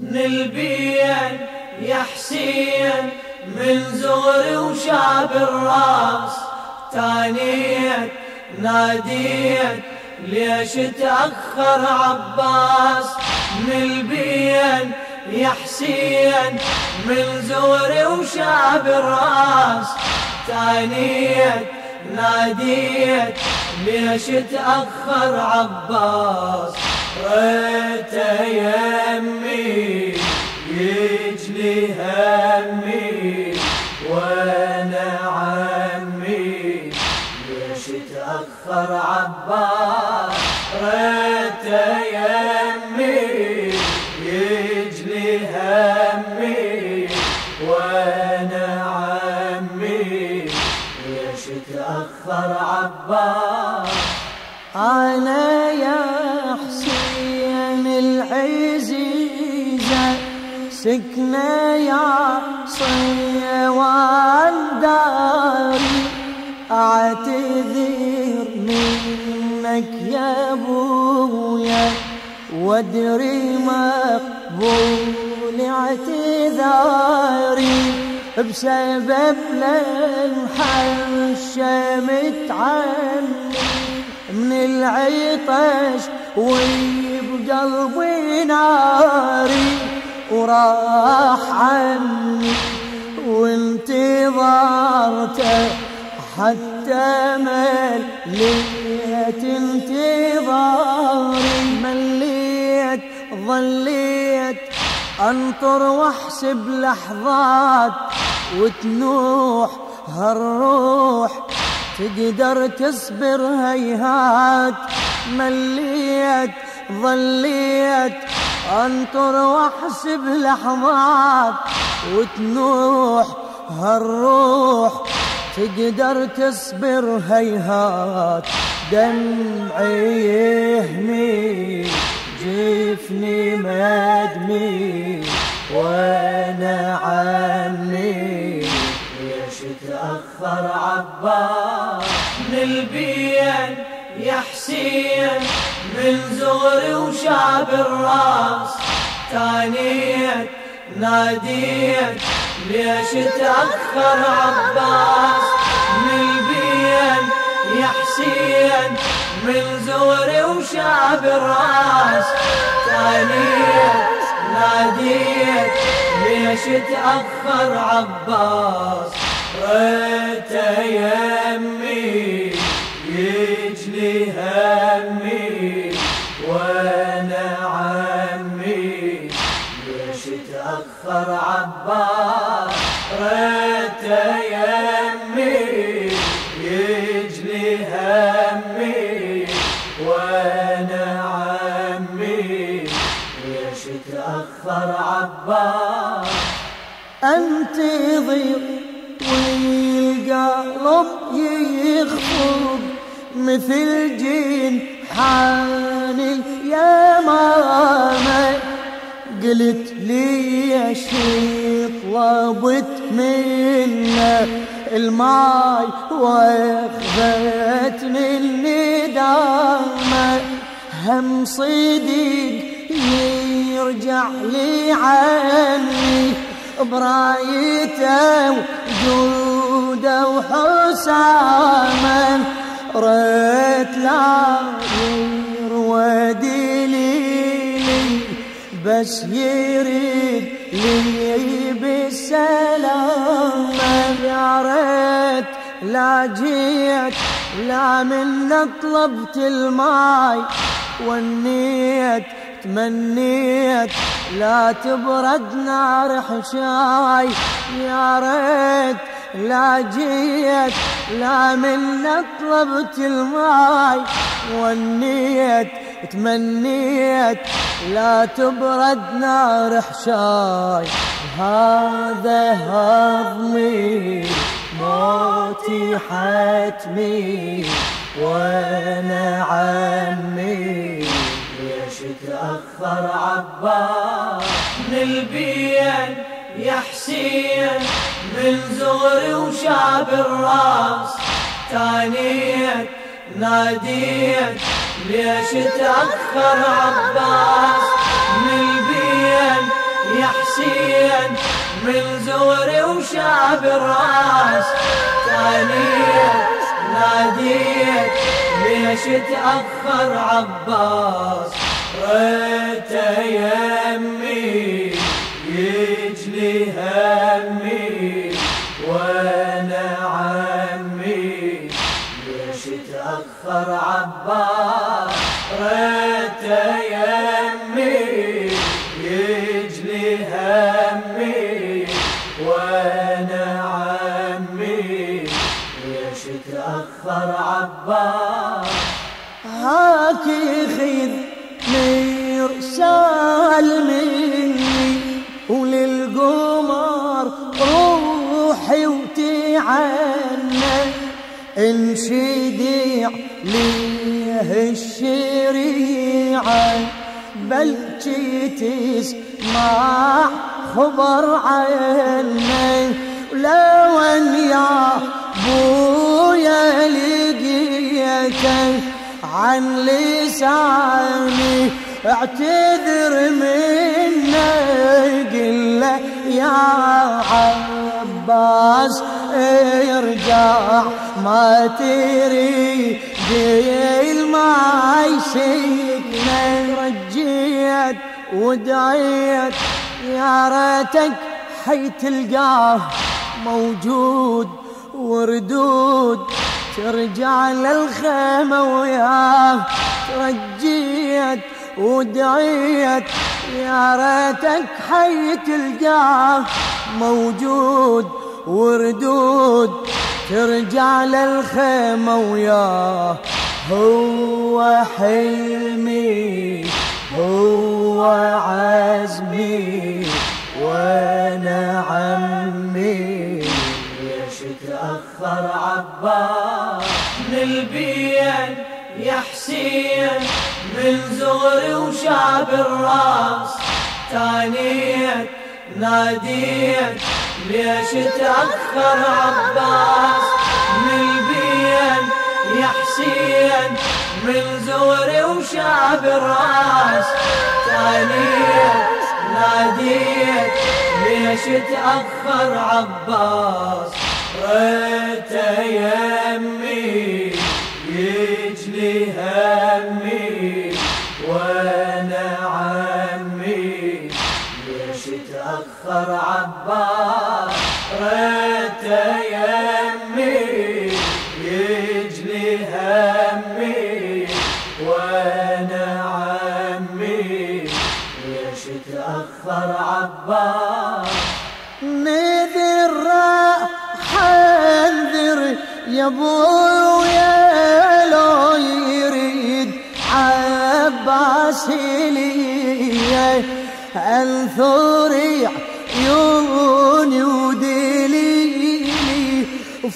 من البين يا حسين من زغري وشاب الراس. تانيت ناديت ليش تأخر عباس؟ من البين يا حسين من زغري وشاب الراس. تانيت ناديت ليش تأخر عباس؟ ريت يمي يجلي همي وأنا عمي. ليش تأخر عباس ريت يمي يجلي همي وأنا عمي. ليش تأخر عباس أنا يا سكنة يا صيوان داري. أعتذر منك يا أبويا وادري مقبول اعتذاري. بسبب للحشة متعني من العطش وبقلبي ناري وراح عني وانتظرته حتى مليت انتظاري. مليت ظليت أنطر واحسب لحظات وتنوح هالروح تقدر تصبر هيهات. مليت ظليت. انطر واحسب لحظات وتنوح هالروح. تقدر تصبر هيهات. دمعي يهمي جفني مدمي. وأنا عمي ليش تأخر عباس. من يا حسين من زغري وشاب الراس. تانيت ناديت ليش تأخر عباس؟ من البين يا حسين من زغري وشاب الراس. تانيت ناديت ليش تأخر عباس؟ ريت يمي تأخر عباس ريت يمي يجلي همي. وأنا عمي ليش تأخر عباس انتظر والقلب يخفض مثل جين حان يا ماما. قلت لي شي طلبت منه الماي وأخذت مني دامه هم صديق يرجع لي عني برايته وجوده وحسامه. ريت لا بس يريد لي بالسلام يا ريت لا جيت لا من طلبت الماي. والنيت تمنيت لا تبرد نار حشاي. يا ريت لا جيت لا من طلبت الماي. والنيت تمنيت لا تبرد نار حشاي. هذا هضمي موتي حتمي. وأنا عمي ليش تأخر عباس؟ من يا حسين. من زغري وشاب الراس. تانيت ناديت ليش تأخر عباس؟ من البين حسين من زوري وشاب الراس. ثانية ناديت ليش تأخر عباس؟ ريت يمي تأخر عباس هاك خذ مرسال مني وللقمر روحي وتعنى. انشديع ليه الشريعة بل تسمع خبر عني لو يا بويا لقيتك عن لساني اعتذر مني قل يا عباس ارجع ما تريد ما يسيبنا رجيت ودعيت يا ريتك حي تلقاه موجود. وردود ترجع للخيمة وياه ترجيت ودعيت. يا ريتك حي تلقاه موجود وردود ترجع للخيمة وياه هو حلمي هو عزمي من البين يا حسين من زغري وشاب الراس. تانيت ناديت ليش تأخر عباس؟ من البين يا حسين من زغري وشاب الراس. تانيت ناديت ليش تأخر عباس؟ ريت يمي يجلي همي وأنا عمي. ليش تأخر عباس؟ ريت عباس لي انثر عيوني ودليلي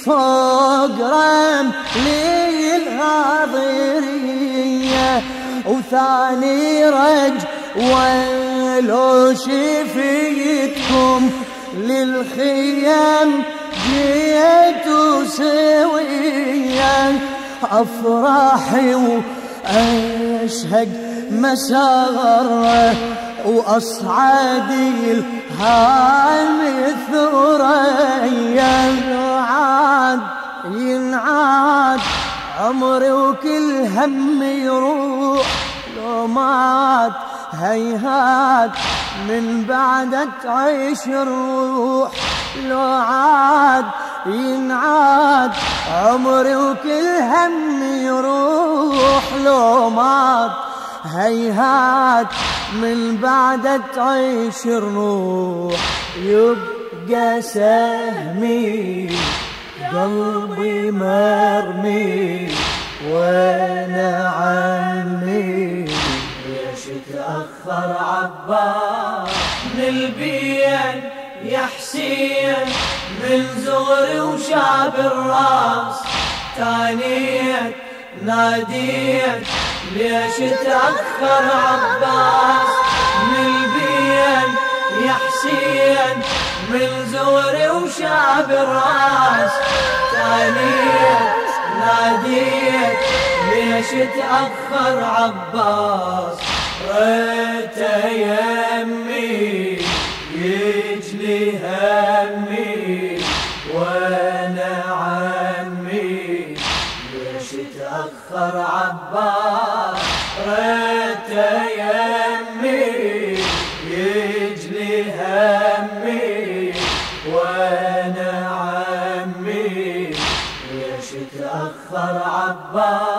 فوق رملي الهاضريه وثاني رج ولو شفيتكم للخيام جيت سويا أفراحي واشهق مسار وأصعدي الهام الثريا عاد ينعاد عمري وكل هم يروح. لو مات هيهات من بعد تعيش الروح. لو عاد ينعاد عمري وكل هم يروح لو مات. هيهات من بعد تعيش الروح يبقى سهمي قلبي مرمي وأنا عني. ليش تأخر عباس من يا حسين من زغري وشاب الراس. تانيت ناديت ليش تأخر عباس؟ من البين يا حسين من زغري وشاب الراس. تانيت ناديت ليش تأخر عباس؟ ريت يمي عباس ريت يمي يجلي همي وأنا عمي. ليش تأخر عباس.